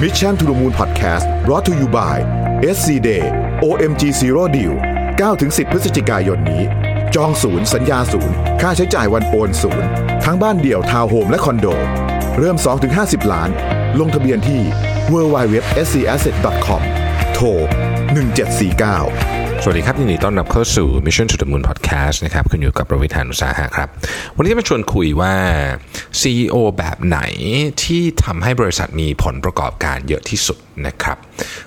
Mission to the Moon Podcast brought to you by SC Day OMG Zero Deal 9-10 พฤศจิกายนนี้ จองศูนย์สัญญาศูนย์ ค่าใช้จ่ายวันโอนศูนย์ ทั้งบ้านเดี่ยวทาวน์โฮมและคอนโด เริ่ม 2-50 ล้าน ลงทะเบียนที่ www.scasset.com โทร1749 สวัสดีครับยินดีต้อนรับเข้าสู่ Mission to the Moon Podcast นะครับคุณอยู่กับประวิธานอุตสาหะครับ วันนี้จะมาชวนคุยว่า CEO แบบไหนที่ทำให้บริษัทมีผลประกอบการเยอะที่สุดนะครับ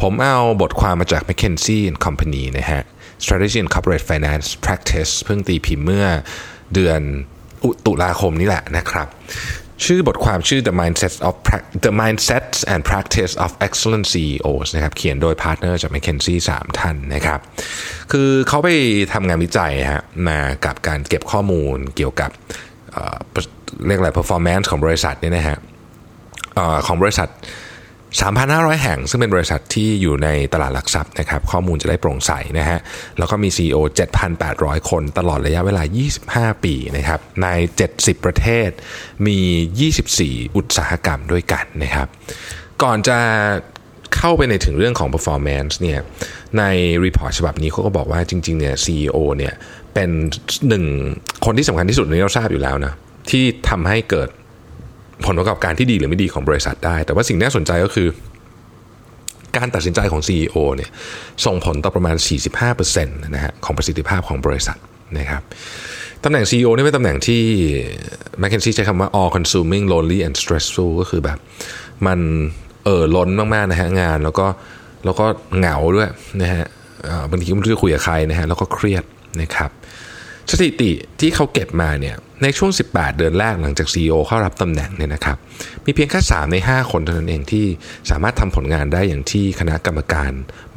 ผมเอาบทความมาจาก McKinsey Company นะฮะ Strategy and Corporate Finance Practice เพิ่งตีพิมพ์เมื่อเดือนตุลาคมนี้แหละนะครับ ชื่อบทความชื่อ The Mindset of pra- The Mindsets and Practice of Excellent CEOs นะครับเขียนโดย partner จาก McKinsey 3 ท่านนะครับ คือเขาไปทำงานวิจัยฮะมากับการเก็บข้อมูลเกี่ยวกับเอ่อเรียกอะไร performance ของบริษัทเนี่ยนะฮะออของบริษัท 3,500 แห่ง ซึ่งเป็นบริษัทที่อยู่ในตลาดหลักทรัพย์นะครับ ข้อมูลจะได้โปร่งใสนะฮะ แล้วก็มี CEO 7,800 คนตลอดระยะเวลา 25 ปีนะครับ ใน 70 ประเทศ มี 24 อุตสาหกรรมด้วยกันนะครับ ก่อนจะเข้าไปในถึงเรื่องของ performance เนี่ย ในรีพอร์ตฉบับนี้เขาก็บอกว่าจริงๆ เนี่ย CEO เนี่ย เป็นหนึ่งคนที่สำคัญที่สุดในเราทราบอยู่แล้วนะ ที่ทำให้เกิด ผลประกอบการที่ดีหรือไม่ดีของบริษัทได้ แต่ว่าสิ่งที่น่าสนใจก็คือ การตัดสินใจของ CEO เนี่ยส่งผลต่อประมาณ 45%นะฮะของประสิทธิภาพของบริษัทนะครับตำแหน่ง CEO นี่เป็นตำแหน่งที่ McKinsey ใช้คำว่า all consuming lonely and stressful ก็คือแบบมันเออล้นมากๆนะฮะงานแล้วก็แล้วก็เหงาด้วยนะฮะบางทีก็ไม่รู้จะคุยกับใครนะฮะแล้วก็เครียดนะครับ สถิติที่เขาเก็บมาเนี่ยในช่วง 18 เดือนแรกหลังจาก CEO เข้ารับตำแหน่งเนี่ยนะครับมีเพียงแค่ 3 ใน 5 คนเท่านั้นเองที่สามารถทำผลงานได้อย่างที่คณะกรรมการ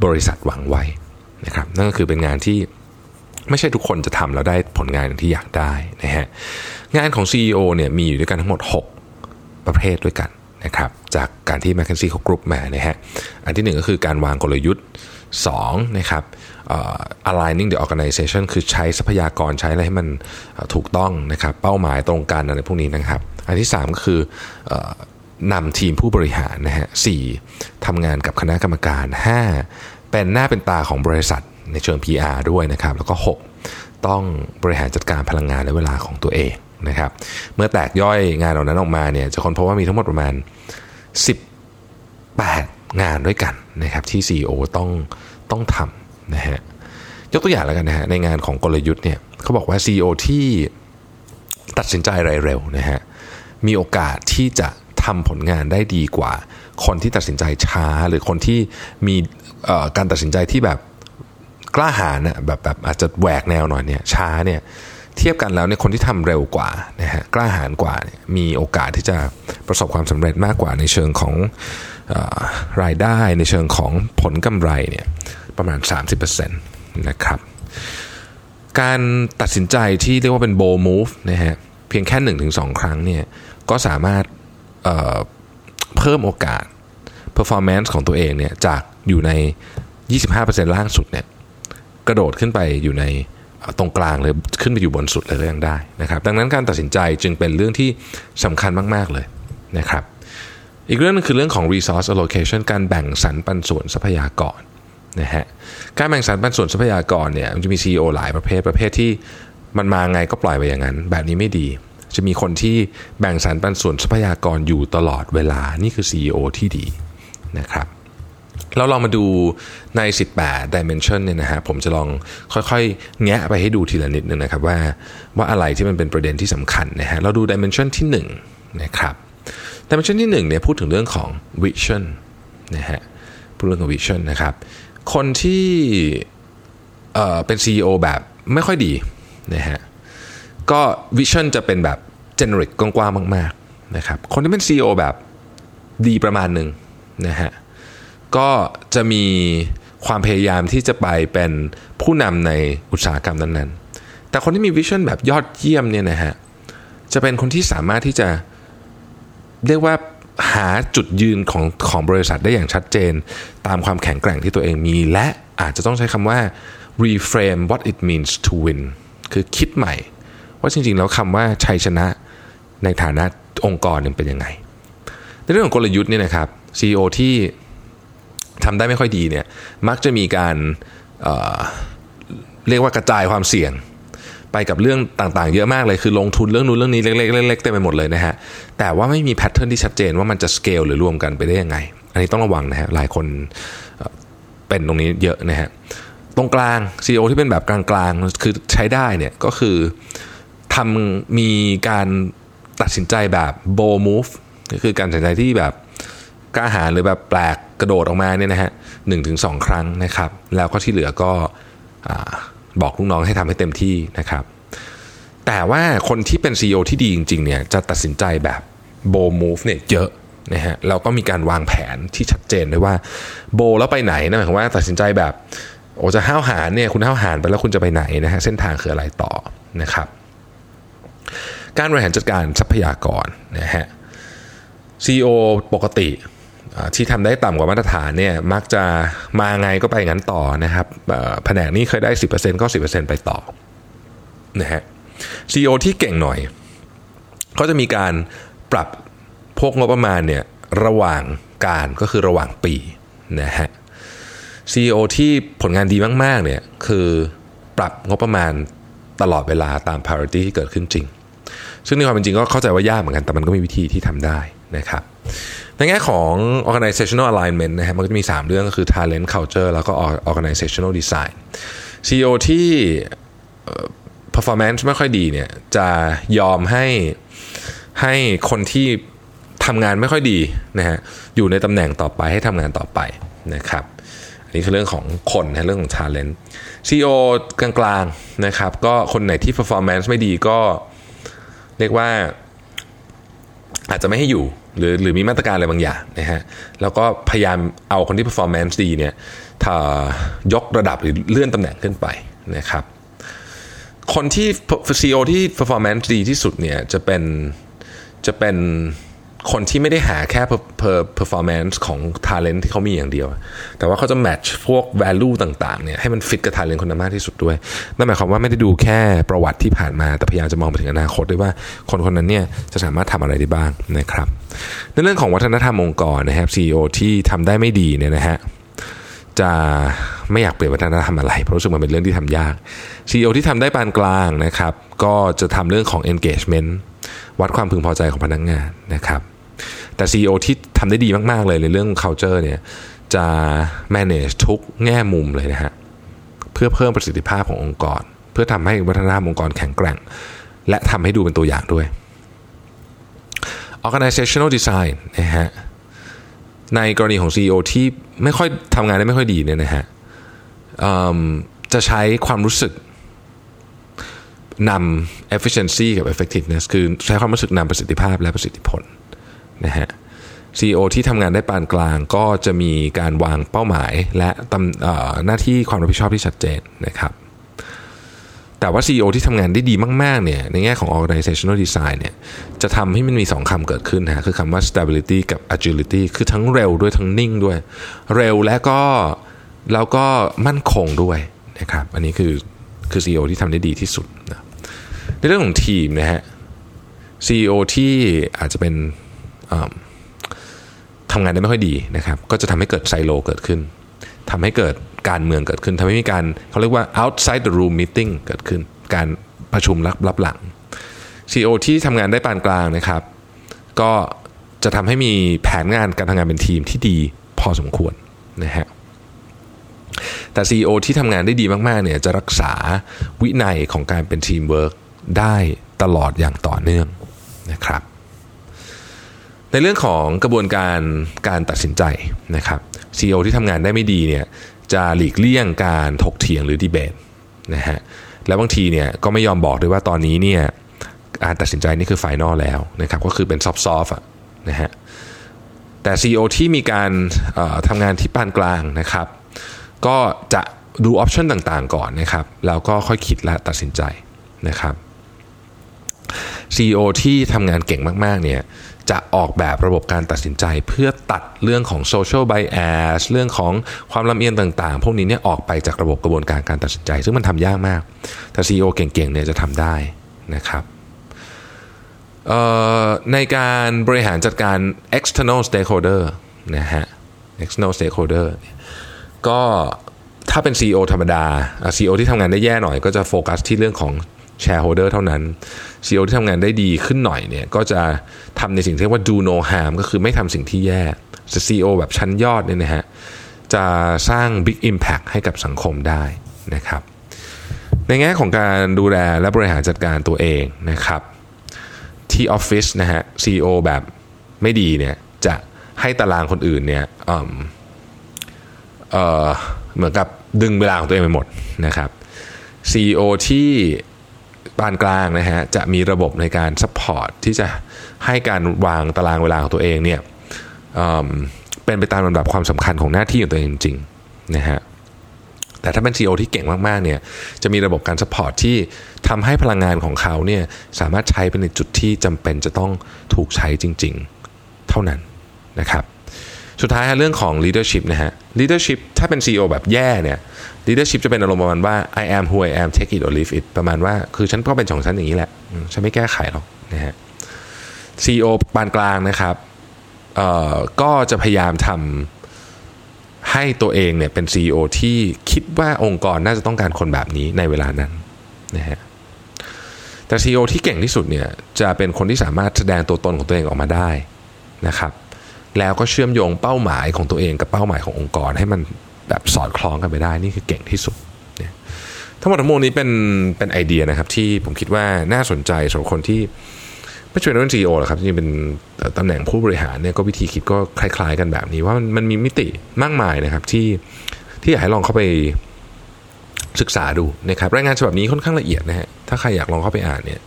บริษัทหวังไว้นะครับนั่นก็คือเป็นงานที่ไม่ใช่ทุกคนจะทำแล้วได้ผลงานอย่างที่อยากได้นะฮะงานของ CEO เนี่ยมีอยู่ด้วยกันทั้งหมด 6 ประเภทด้วยกัน นะครับจากการที่ McKinsey เขากรุ๊ปมานะฮะอันที่หนึ่งก็คือการวางกลยุทธ์2นะครับ aligning the organization คือใช้ทรัพยากรใช้อะไรให้มันถูกต้องนะครับเป้าหมายตรงกันอะไรพวกนี้นะครับ อันที่ 3 ก็คือนำทีมผู้บริหารนะฮะสทำงานกับคณะกรรมการ 5 เป็นหน้าเป็นตาของบริษัทในเชิง PR ด้วยนะครับ แล้วก็ 6 ต้องบริหารจัดการพลังงานและเวลาของตัวเอง นะครับ เมื่อแตกย่อยงานเหล่านั้นออกมาเนี่ยจะค้นพบว่ามีทั้งหมดประมาณ 18 งานด้วยกันนะครับที่ CEO ต้องต้องทำนะฮะยกตัวอย่างแล้วกันนะฮะในงานของกลยุทธ์เนี่ยเขาบอกว่า CEO ที่ตัดสินใจอะไรเร็วนะฮะมีโอกาสที่จะทำผลงานได้ดีกว่า คนที่ตัดสินใจช้า หรือคนที่มีการตัดสินใจที่แบบกล้าหาญนะแบบแบบอาจจะแหวกแนวหน่อยเนี่ยช้าเนี่ย เทียบกันแล้วเนี่ยคนที่ทำเร็วกว่านะฮะกล้าหาญกว่ามีโอกาสที่จะประสบความสำเร็จมากกว่าในเชิงของออรายได้ในเชิงของผลกำไรเนี่ยประมาณ 30%นะครับการตัดสินใจที่เรียกว่าเป็น bold move นะฮะเพียงแค่ 1-2 ครั้งเนี่ยก็สามารถเเพิ่มโอกาส performance ของตัวเองเนี่ยจากอยู่ใน 25%ล่างสุดเนี่ยกระโดดขึ้นไปอยู่ใน ตรงกลางเลยขึ้นไปอยู่บนสุดเลยก็ยังได้นะครับ ดังนั้นการตัดสินใจจึงเป็นเรื่องที่สำคัญมาก ๆ เลยนะครับ อีกเรื่องนึงคือเรื่องของ resource allocation การแบ่งสรรปันส่วนทรัพยากรนะฮะการแบ่งสรรปันส่วนทรัพยากรเนี่ยมันจะมี CEO หลายประเภทประเภทที่มันมาไงก็ปล่อยไปอย่างนั้น แบบนี้ไม่ดี จะมีคนที่แบ่งสรรปันส่วนทรัพยากรอยู่ตลอดเวลานี่คือ CEO ที่ดีนะครับ เราลองมาดูใน 18 dimension เนี่ยนะฮะผมจะลองค่อยๆ แงะไปให้ดูทีละนิดนึงนะครับว่าว่าอะไรที่มันเป็นประเด็นที่สำคัญนะฮะเราดู dimension ที่1นะครับ dimension ที่1เนี่ยพูดถึงเรื่องของ vision นะฮะพูดเรื่องของ vision นะครับ คนที่เอ่อเป็น CEO แบบไม่ค่อยดีนะฮะก็ vision จะเป็นแบบ generic กว้างๆมากๆนะครับคนที่เป็น CEO แบบดีประมาณหนึ่งนะฮะ ก็จะมีความพยายามที่จะไปเป็นผู้นำในอุตสาหกรรมนั้นๆ แต่คนที่มีวิชั่นแบบยอดเยี่ยมเนี่ยนะฮะจะเป็นคนที่สามารถที่จะเรียกว่าหาจุดยืนของของบริษัทได้อย่างชัดเจน ตามความแข็งแกร่งที่ตัวเองมี และอาจจะต้องใช้คำว่า reframe what it means to win คือคิดใหม่ ว่าจริงๆ แล้วคำว่าชัยชนะในฐานะองค์กรเป็นยังไง ในเรื่องของกลยุทธ์เนี่ยนะครับ CEO ที่ ทำได้ไม่ค่อยดีเนี่ยมักจะมีการเเรียกว่ากระจายความเสี่ยง ไปกับเรื่องต่างๆ เยอะมากเลยคือลงทุนเรื่องนู้นเรื่องนี้เล็กๆเล็กๆเต็มไปหมดเลยนะฮะแต่ว่าไม่มีแพทเทิร์นที่ชัดเจนว่ามันจะสเกลหรือรวมกันไปได้ยังไง อันนี้ต้องระวังนะฮะหลายคนเป็นตรงนี้เยอะนะฮะตรงกลาง CEO ที่เป็นแบบกลางๆ คือใช้ได้เนี่ยก็คือทำมีการตัดสินใจแบบ bold move ก็คือการตัดสินใจที่แบบ กล้าหาญหรือแบบแปลกกระโดดออกมาเนี่ยนะฮะหนึ่งถึงสองครั้งนะครับ แล้วก็ที่เหลือก็บอกลูกน้องให้ทำให้เต็มที่นะครับ แต่ว่าคนที่เป็น CEO ที่ดีจริงๆเนี่ยจะตัดสินใจแบบ bold move เนี่ยเยอะนะฮะแล้วก็มีการวางแผนที่ชัดเจนด้วยว่าโบแล้วไปไหนนะหมายความว่าตัดสินใจแบบโอ้จะห้าวหาญเนี่ยคุณห้าวหาญไปแล้วคุณจะไปไหนนะฮะเส้นทางคืออะไรต่อนะครับ การบริหารจัดการทรัพยากรนะฮะ CEO ปกติ ที่ทำได้ต่ำกว่ามาตรฐานเนี่ยมักจะมาไงก็ไปงั้นต่อนะครับแผนกนี้เคยได้ 10%ก็ 10%ไปต่อนะฮะ CEO ที่เก่งหน่อย ก็จะมีการปรับพวกงบประมาณเนี่ยระหว่างการก็คือระหว่างปีนะฮะ CEO ที่ผลงานดีมาก ๆ เนี่ยคือปรับงบประมาณตลอดเวลาตาม priority ที่เกิดขึ้นจริง ซึ่งในความเป็นจริงก็เข้าใจว่ายากเหมือนกันแต่มันก็มีวิธีที่ทำได้นะครับ ในแง่ของ organizational alignment นะฮะมันก็จะมี 3 เรื่องก็คือ talent culture แล้วก็ organizational design CEO ที่ performance ไม่ค่อยดีเนี่ยจะยอมให้ให้คนที่ทำงานไม่ค่อยดีนะฮะอยู่ในตำแหน่งต่อไปให้ทำงานต่อไปนะครับอันนี้คือเรื่องของคนนะเรื่องของ talent CEO กลางๆนะครับก็คนไหนที่ performance ไม่ดีก็เรียกว่า อาจจะไม่ให้อยู่หรือหรือมีมาตรการอะไรบางอย่างนะฮะแล้วก็พยายามเอาคนที่ performance ดีเนี่ยถ้ายกระดับหรือเลื่อนตำแหน่งขึ้นไปนะครับ คนที่ CEO ที่ performance ดีที่สุดเนี่ยจะเป็นจะเป็น คนที่ไม่ได้หาแค่ performance ของ talent ที่เขามีอย่างเดียว แต่ว่าเขาจะ match พวก value ต่างๆเนี่ยให้มัน fit กับ talent คนนั้นมากที่สุดด้วย นั่นหมายความว่าไม่ได้ดูแค่ประวัติที่ผ่านมา แต่พยายามจะมองไปถึงอนาคตด้วยว่าคนคนนั้นเนี่ยจะสามารถทำอะไรได้บ้างนะครับ ในเรื่องของวัฒนธรรมองค์กรนะครับ CEO ที่ทำได้ไม่ดีเนี่ยนะฮะจะไม่อยากเปลี่ยนวัฒนธรรมอะไร เพราะรู้สึกมันเป็นเรื่องที่ทำยาก CEO ที่ทำได้ปานกลางนะครับ ก็จะทำเรื่องของ engagement วัดความพึงพอใจของพนักงงานนะครับ แต่ CEO ที่ทำได้ดีมาก ๆ เลยในเรื่อง culture เนี่ยจะ manage ทุกแง่มุมเลยนะฮะเพื่อเพิ่มประสิทธิภาพขององค์กร เพื่อทำให้วัฒนธรรมองค์กรแข็งแกร่ง และทำให้ดูเป็นตัวอย่างด้วย organizational design นะฮะในกรณีของ CEO ที่ไม่ค่อยทำงานได้ไม่ค่อยดีเนี่ยนะฮะจะใช้ความรู้สึก นำ efficiency กับ effectiveness คือใช้ความรู้สึกนำประสิทธิภาพและประสิทธิผลนะฮะ CEO ที่ทำงานได้ปานกลางก็จะมีการวางเป้าหมายและตำหน้าที่ความรับผิดชอบที่ชัดเจนนะครับ แต่ว่า CEO ที่ทำงานได้ดีมาก ๆ เนี่ย ในแง่ของ organizational design เนี่ย จะทำให้มันมี 2คำเกิดขึ้นนะคือคำว่า stability กับ agility คือทั้งเร็วด้วยทั้งนิ่งด้วย เร็วและก็แล้วก็มั่นคงด้วยนะครับ อันนี้คือคือ CEO ที่ทำได้ดีที่สุดนะ ในเรื่องของทีมนะฮะ CEO ที่อาจจะเป็นทำงานได้ไม่ค่อยดีนะครับ ก็จะทำให้เกิดไซโลเกิดขึ้นทำให้เกิดการเมืองเกิดขึ้นทำให้มีการเขาเรียกว่า outside the room meeting เกิดขึ้น การประชุมรับรับหลัง CEO ที่ทำงานได้ปานกลางนะครับ ก็จะทำให้มีแผนงานการทำงานเป็นทีมที่ดีพอสมควรนะฮะแต่ CEO ที่ทำงานได้ดีมาก ๆ เนี่ยจะรักษาวินัยของการเป็นทีมเวิร์ก ได้ตลอดอย่างต่อเนื่องนะครับ ในเรื่องของกระบวนการการตัดสินใจนะครับ CEO ที่ทำงานได้ไม่ดีเนี่ยจะหลีกเลี่ยงการถกเถียงหรือดีเบตนะฮะแล้วบางทีเนี่ยก็ไม่ยอมบอกด้วยว่าตอนนี้เนี่ยการตัดสินใจนี่คือ final แล้วนะครับก็คือเป็น soft ๆนะฮะแต่ CEO ที่มีการทำงานที่ปานกลางนะครับ ก็จะดูออปชันต่างๆก่อนนะครับแล้วก็ค่อยคิดและตัดสินใจนะครับ CEO ที่ทำงานเก่งมากๆเนี่ยจะออกแบบระบบการตัดสินใจเพื่อตัดเรื่องของ social bias เรื่องของความลำเอียงต่างๆ พวกนี้เนี่ยออกไปจากระบบกระบวนการการตัดสินใจ ซึ่งมันทำยากมาก แต่ CEO เก่งๆเนี่ยจะทำได้นะครับในการบริหารจัดการ external stakeholder นะฮะ external stakeholder ก็ถ้าเป็น CEO ธรรมดา CEO ที่ทำงานได้แย่หน่อยก็จะโฟกัสที่เรื่องของ shareholder เท่านั้น CEO ที่ทำงานได้ดีขึ้นหน่อยเนี่ยก็จะทำในสิ่งที่เรียกว่า do no harm ก็คือไม่ทำสิ่งที่แย่ CEO แบบชั้นยอดเนี่ยนะฮะจะสร้าง big impact ให้กับสังคมได้นะครับ ในแง่ของการดูแลและบริหารจัดการตัวเองนะครับ ที่ออฟฟิศนะฮะ CEO แบบไม่ดีเนี่ยจะให้ตารางคนอื่นเนี่ยเออเหมือนกับดึงเวลาของตัวเองไปหมดนะครับ CEO ที่ ปานกลางนะฮะจะมีระบบในการ support ที่จะให้การวางตารางเวลาของตัวเองเนี่ยเป็นไปตามลำดับความสำคัญของหน้าที่ของตัวเองจริงๆนะฮะแต่ถ้าเป็น CEO ที่เก่งมากๆเนี่ยจะมีระบบการ support ที่ทำให้พลังงานของเขาเนี่ยสามารถใช้เป็นในจุดที่จำเป็นจะต้องถูกใช้จริง ๆ เท่านั้นนะครับสุดท้ายเรื่องของ leadership นะฮะ leadership ถ้าเป็น CEO แบบแย่เนี่ย leadership จะเป็นอารมณ์ประมาณว่า I am who I am take it or leave it ประมาณว่าคือฉันก็เป็นของฉันอย่างนี้แหละ ฉันไม่แก้ไขหรอกนะฮะ CEO ปานกลางนะครับก็จะพยายามทำให้ตัวเองเนี่ยเป็น CEO ที่คิดว่าองค์กรน่าจะต้องการคนแบบนี้ในเวลานั้นนะฮะแต่ CEO ที่เก่งที่สุดเนี่ยจะเป็นคนที่สามารถแสดงตัวตนของตัวเองออกมาได้นะครับ แล้วก็เชื่อมโยงเป้าหมายของตัวเองกับเป้าหมายขององค์กรให้มัน แบบสอดคล้องกันไปได้นี่คือเก่งที่สุดเนี่ยทั้งหมดทั้งมวลนี้เป็นเป็นไอเดียนะครับ ที่ผมคิดว่าน่าสนใจสำหรับคนที่ไม่ใช่เป็นเรื่อง CEO หรอกครับจริงๆเป็นตำแหน่งผู้บริหารเนี่ยก็วิธีคิดก็คล้าย ๆ กันแบบนี้ว่ามันมันมีมิติมากมายนะครับที่ที่อยากให้ลองเข้าไปศึกษาดูนะครับรายงานฉบับนี้ค่อนข้างละเอียดนะฮะถ้าใครอยากลองเข้าไปอ่านเนี่ย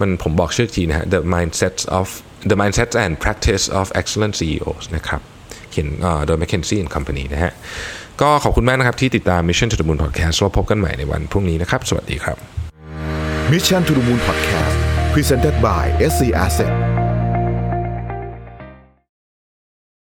มันผมบอกชื่อทีนะฮะ the mindsets of the mindsets and practice of excellent CEOs นะครับเขียนโดย McKinsey and Company นะฮะ ก็ขอบคุณมากนะครับที่ติดตาม Mission to the Moon Podcast แล้วพบกันใหม่ในวันพรุ่งนี้นะครับ สวัสดีครับ Mission to the Moon Podcast Presented by SC Asset